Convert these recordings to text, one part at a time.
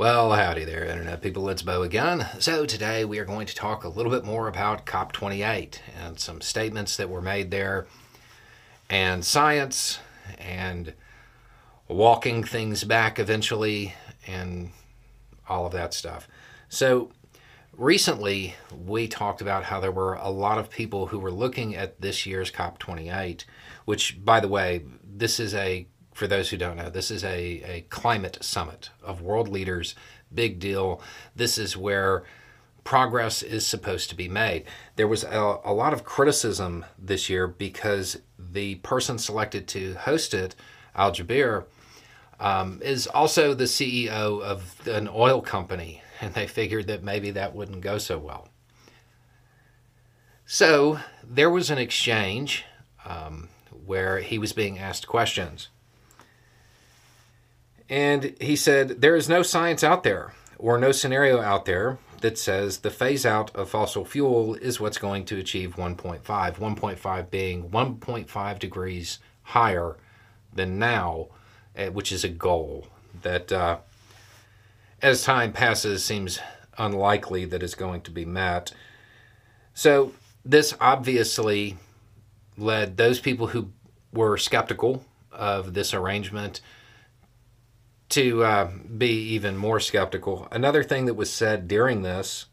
Well, howdy there, Internet people. It's Beau again. So, today we are going to talk a little bit more about COP28 and some statements that were made there, and science, and walking things back eventually, and all of that stuff. So, recently we talked about how there were a lot of people who were looking at this year's COP28, which, by the way, this is a for those who don't know, this is a, a climate summit of world leaders, big deal. This is where progress is supposed to be made. There was a, a, lot of criticism this year because the person selected to host it, Al Jaber, um, is also the CEO of an oil company, and they figured that maybe that wouldn't go so well. So there was an exchange um, where he was being asked questions. And he said, There is no science out there or no scenario out there that says the phase out of fossil fuel is what's going to achieve 1.5, 1.5 being 1.5 degrees higher than now, eh, which is a goal that, uh, as time passes, seems unlikely that is going to be met. So, this obviously led those people who were skeptical of this arrangement to uh, be even more skeptical. Another thing that was said during this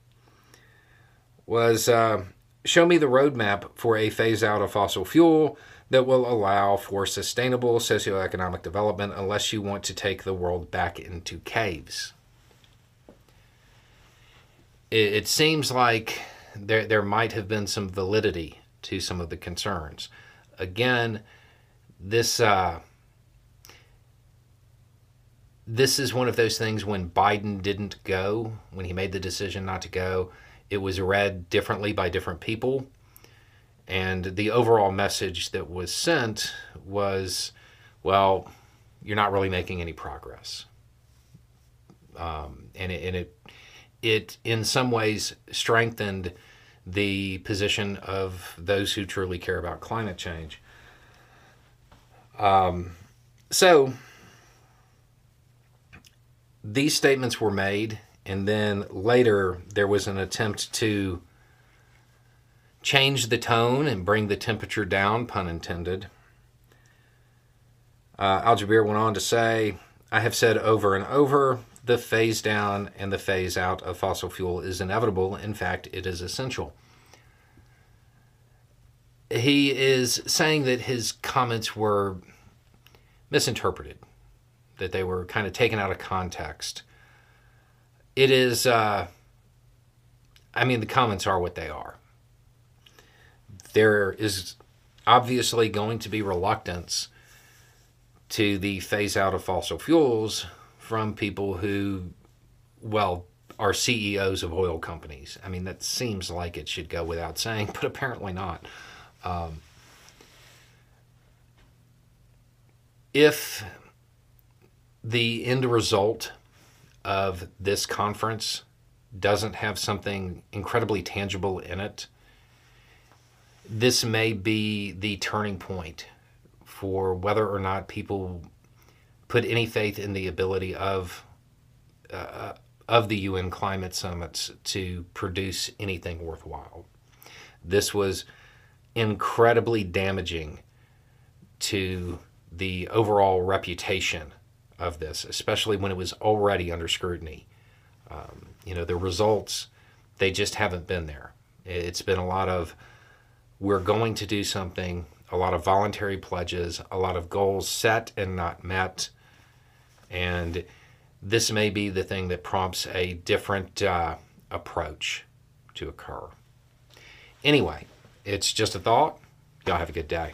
was uh, show me the roadmap for a phase out of fossil fuel that will allow for sustainable socioeconomic development unless you want to take the world back into caves. It, it seems like there, there might have been some validity to some of the concerns. Again, this. Uh, this is one of those things when Biden didn't go, when he made the decision not to go, it was read differently by different people. And the overall message that was sent was, well, you're not really making any progress. Um, and it, and it, it, in some ways, strengthened the position of those who truly care about climate change. Um, so, these statements were made, and then later there was an attempt to change the tone and bring the temperature down, pun intended. Uh, Al Jaber went on to say, I have said over and over the phase down and the phase out of fossil fuel is inevitable. In fact, it is essential. He is saying that his comments were misinterpreted that they were kind of taken out of context. It is, uh, I mean, the comments are what they are. There is obviously going to be reluctance to the phase out of fossil fuels from people who, well, are CEOs of oil companies. I mean, that seems like it should go without saying, but apparently not. Um, if the end result of this conference doesn't have something incredibly tangible in it, this may be the turning point for whether or not people put any faith in the ability of uh, of the UN climate summits to produce anything worthwhile. This was incredibly damaging to the overall reputation of this, especially when it was already under scrutiny. Um, you know, the results, they just haven't been there. It's been a lot of, we're going to do something, a lot of voluntary pledges, a lot of goals set and not met. And this may be the thing that prompts a different uh, approach to occur. Anyway, it's just a thought. Y'all have a good day.